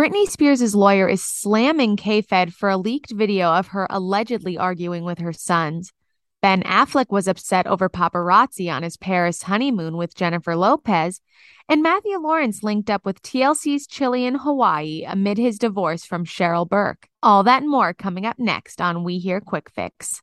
Britney Spears' lawyer is slamming K Fed for a leaked video of her allegedly arguing with her sons. Ben Affleck was upset over paparazzi on his Paris honeymoon with Jennifer Lopez, and Matthew Lawrence linked up with TLC's Chili in Hawaii amid his divorce from Cheryl Burke. All that and more coming up next on We Hear Quick Fix.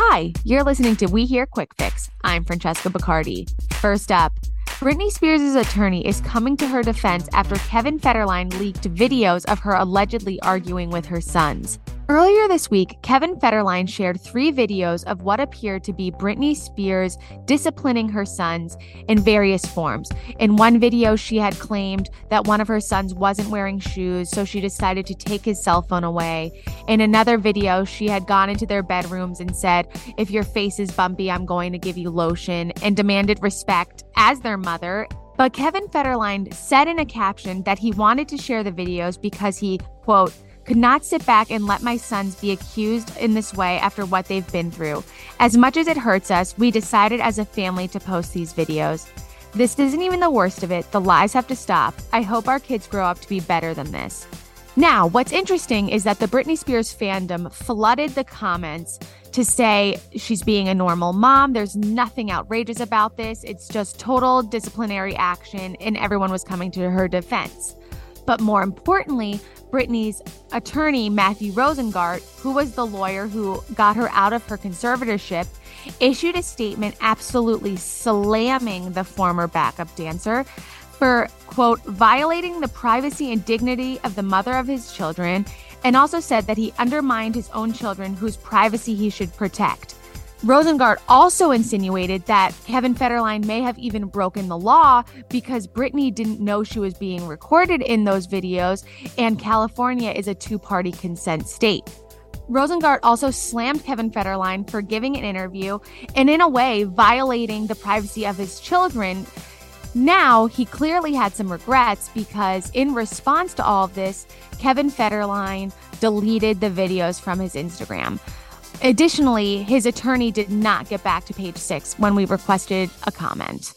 Hi, you're listening to We Hear Quick Fix. I'm Francesca Bacardi. First up, Britney Spears' attorney is coming to her defense after Kevin Federline leaked videos of her allegedly arguing with her sons. Earlier this week, Kevin Federline shared three videos of what appeared to be Britney Spears disciplining her sons in various forms. In one video, she had claimed that one of her sons wasn't wearing shoes, so she decided to take his cell phone away. In another video, she had gone into their bedrooms and said, If your face is bumpy, I'm going to give you lotion, and demanded respect as their mother. But Kevin Federline said in a caption that he wanted to share the videos because he, quote, could not sit back and let my sons be accused in this way after what they've been through. As much as it hurts us, we decided as a family to post these videos. This isn't even the worst of it. The lies have to stop. I hope our kids grow up to be better than this. Now, what's interesting is that the Britney Spears fandom flooded the comments to say she's being a normal mom. There's nothing outrageous about this. It's just total disciplinary action, and everyone was coming to her defense. But more importantly, Britney's attorney, Matthew Rosengart, who was the lawyer who got her out of her conservatorship, issued a statement absolutely slamming the former backup dancer for, quote, violating the privacy and dignity of the mother of his children, and also said that he undermined his own children whose privacy he should protect. Rosengart also insinuated that Kevin Federline may have even broken the law because Britney didn't know she was being recorded in those videos, and California is a two party consent state. Rosengart also slammed Kevin Federline for giving an interview and, in a way, violating the privacy of his children. Now, he clearly had some regrets because, in response to all of this, Kevin Federline deleted the videos from his Instagram. Additionally, his attorney did not get back to page six when we requested a comment.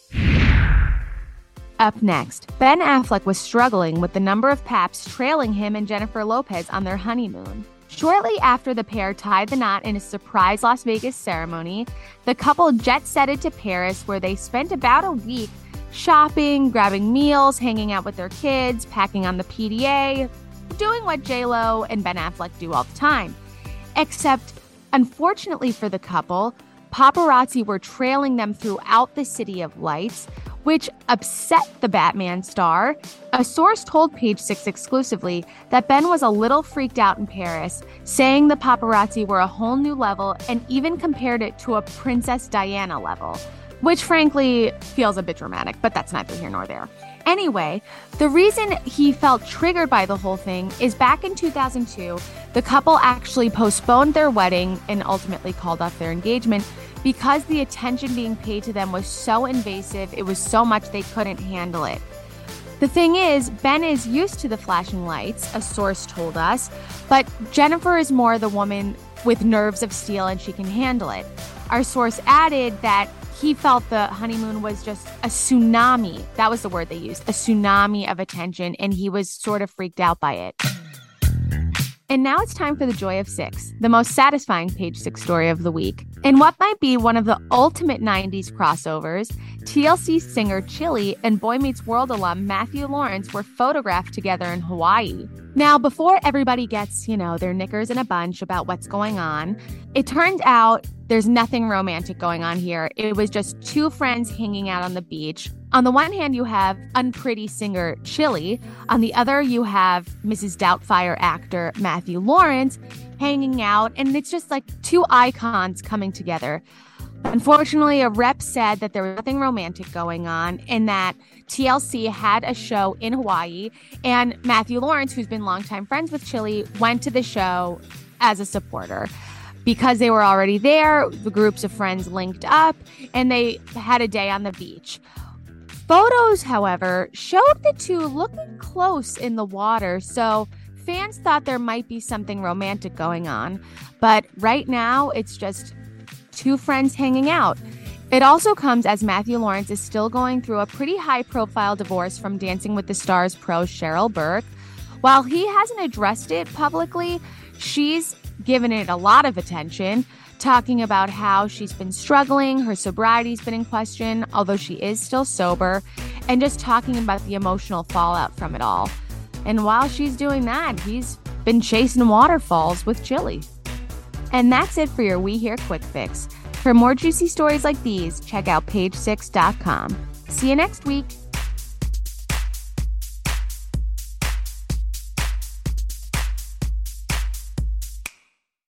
Up next, Ben Affleck was struggling with the number of paps trailing him and Jennifer Lopez on their honeymoon. Shortly after the pair tied the knot in a surprise Las Vegas ceremony, the couple jet setted to Paris where they spent about a week shopping, grabbing meals, hanging out with their kids, packing on the PDA, doing what J-Lo and Ben Affleck do all the time. Except Unfortunately for the couple, paparazzi were trailing them throughout the City of Lights, which upset the Batman star. A source told Page Six exclusively that Ben was a little freaked out in Paris, saying the paparazzi were a whole new level and even compared it to a Princess Diana level, which frankly feels a bit dramatic, but that's neither here nor there. Anyway, the reason he felt triggered by the whole thing is back in 2002, the couple actually postponed their wedding and ultimately called off their engagement because the attention being paid to them was so invasive, it was so much they couldn't handle it. The thing is, Ben is used to the flashing lights, a source told us, but Jennifer is more the woman with nerves of steel and she can handle it. Our source added that he felt the honeymoon was just a tsunami. That was the word they used a tsunami of attention, and he was sort of freaked out by it. And now it's time for the joy of six, the most satisfying page six story of the week. In what might be one of the ultimate 90s crossovers, TLC singer Chili and Boy Meets World alum Matthew Lawrence were photographed together in Hawaii. Now, before everybody gets, you know, their knickers in a bunch about what's going on, it turned out there's nothing romantic going on here. It was just two friends hanging out on the beach. On the one hand, you have unpretty singer Chili. On the other, you have Mrs. Doubtfire actor Matthew Lawrence hanging out. And it's just like two icons coming together. Unfortunately, a rep said that there was nothing romantic going on and that TLC had a show in Hawaii. And Matthew Lawrence, who's been longtime friends with Chili, went to the show as a supporter. Because they were already there, the groups of friends linked up and they had a day on the beach. Photos, however, showed the two looking close in the water, so fans thought there might be something romantic going on. But right now, it's just two friends hanging out. It also comes as Matthew Lawrence is still going through a pretty high profile divorce from Dancing with the Stars pro Cheryl Burke. While he hasn't addressed it publicly, she's given it a lot of attention, talking about how she's been struggling, her sobriety's been in question, although she is still sober, and just talking about the emotional fallout from it all. And while she's doing that, he's been chasing waterfalls with Chili. And that's it for your We Hear Quick Fix. For more juicy stories like these, check out page6.com. See you next week.